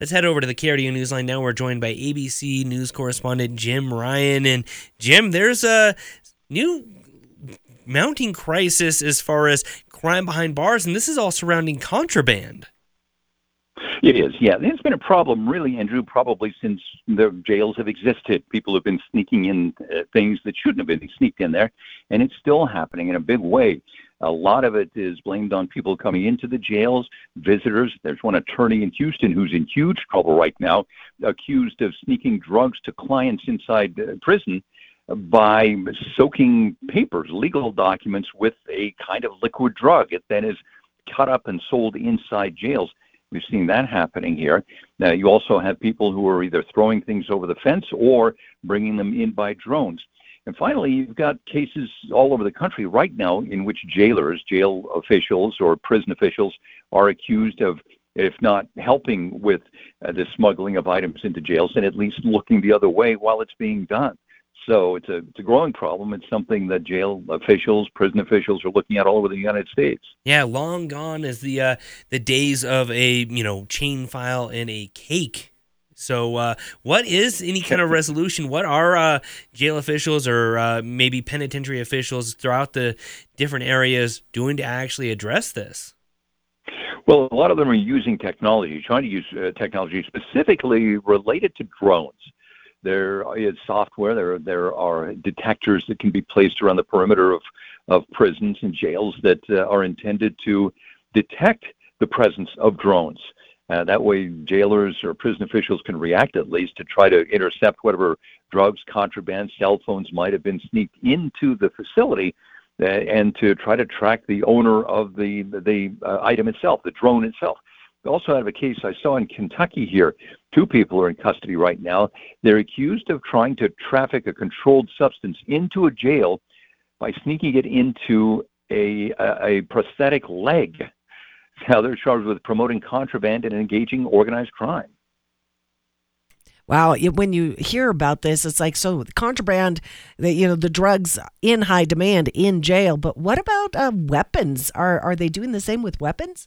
Let's head over to the KRDO Newsline now. We're joined by ABC News correspondent Jim Ryan. And Jim, there's a new mounting crisis as far as crime behind bars, and this is all surrounding contraband. It is, yeah. It's been a problem, really, Andrew, probably since the jails have existed. People have been sneaking in uh, things that shouldn't have been sneaked in there, and it's still happening in a big way. A lot of it is blamed on people coming into the jails, visitors. There's one attorney in Houston who's in huge trouble right now, accused of sneaking drugs to clients inside prison by soaking papers, legal documents, with a kind of liquid drug. It then is cut up and sold inside jails. We've seen that happening here. Now, you also have people who are either throwing things over the fence or bringing them in by drones. And finally, you've got cases all over the country right now in which jailers, jail officials, or prison officials are accused of, if not helping with uh, the smuggling of items into jails, and at least looking the other way while it's being done. So it's a it's a growing problem. It's something that jail officials, prison officials are looking at all over the United States. Yeah, long gone is the uh, the days of a you know chain file and a cake. So, uh, what is any kind of resolution? What are uh, jail officials or uh, maybe penitentiary officials throughout the different areas doing to actually address this? Well, a lot of them are using technology, trying to use uh, technology specifically related to drones. There is software. There there are detectors that can be placed around the perimeter of of prisons and jails that uh, are intended to detect the presence of drones. Uh, that way, jailers or prison officials can react at least to try to intercept whatever drugs, contraband, cell phones might have been sneaked into the facility, uh, and to try to track the owner of the the uh, item itself, the drone itself. Also have a case I saw in Kentucky here. Two people are in custody right now. They're accused of trying to traffic a controlled substance into a jail by sneaking it into a, a, a prosthetic leg. Now they're charged with promoting contraband and engaging organized crime. Wow, when you hear about this, it's like so contraband, the, you know, the drugs in high demand in jail. But what about uh, weapons? Are are they doing the same with weapons?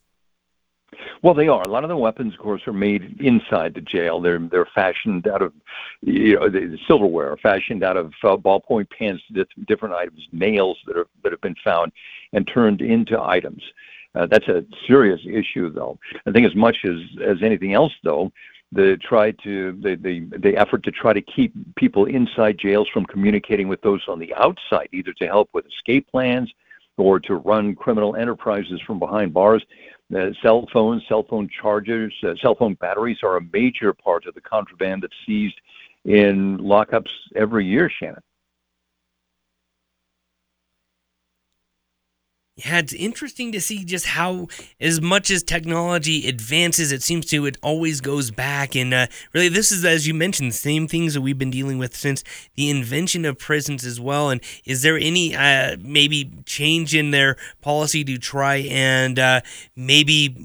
Well, they are. A lot of the weapons, of course, are made inside the jail. They're they're fashioned out of, you know, the silverware, fashioned out of uh, ballpoint pens, different items, nails that are that have been found, and turned into items. Uh, that's a serious issue, though. I think as much as as anything else, though, the try to the, the the effort to try to keep people inside jails from communicating with those on the outside, either to help with escape plans or to run criminal enterprises from behind bars. Uh, cell phones, cell phone chargers, uh, cell phone batteries are a major part of the contraband that's seized in lockups every year, Shannon. Yeah, it's interesting to see just how, as much as technology advances, it seems to, it always goes back. And uh, really, this is, as you mentioned, the same things that we've been dealing with since the invention of prisons as well. And is there any uh, maybe change in their policy to try and uh, maybe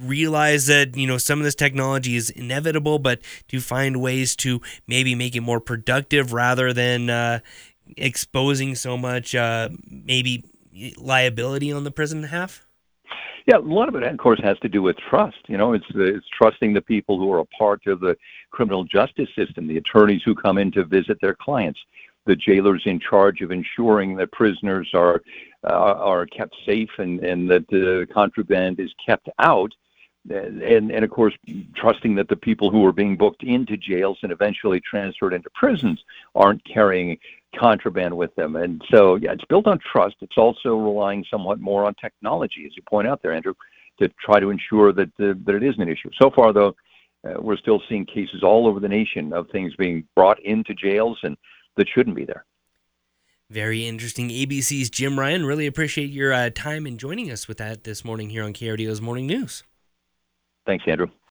realize that you know some of this technology is inevitable, but to find ways to maybe make it more productive rather than uh, exposing so much uh, maybe liability on the prison half? Yeah, a lot of it, of course, has to do with trust. You know, it's it's trusting the people who are a part of the criminal justice system, the attorneys who come in to visit their clients, the jailers in charge of ensuring that prisoners are uh, are kept safe and and that the contraband is kept out. And, and of course, trusting that the people who are being booked into jails and eventually transferred into prisons aren't carrying contraband with them. And so, yeah, it's built on trust. It's also relying somewhat more on technology, as you point out there, Andrew, to try to ensure that uh, that it isn't an issue. So far, though, uh, we're still seeing cases all over the nation of things being brought into jails and that shouldn't be there. Very interesting. ABC's Jim Ryan. Really appreciate your uh, time and joining us with that this morning here on KRDO's Morning News. Thanks, Andrew.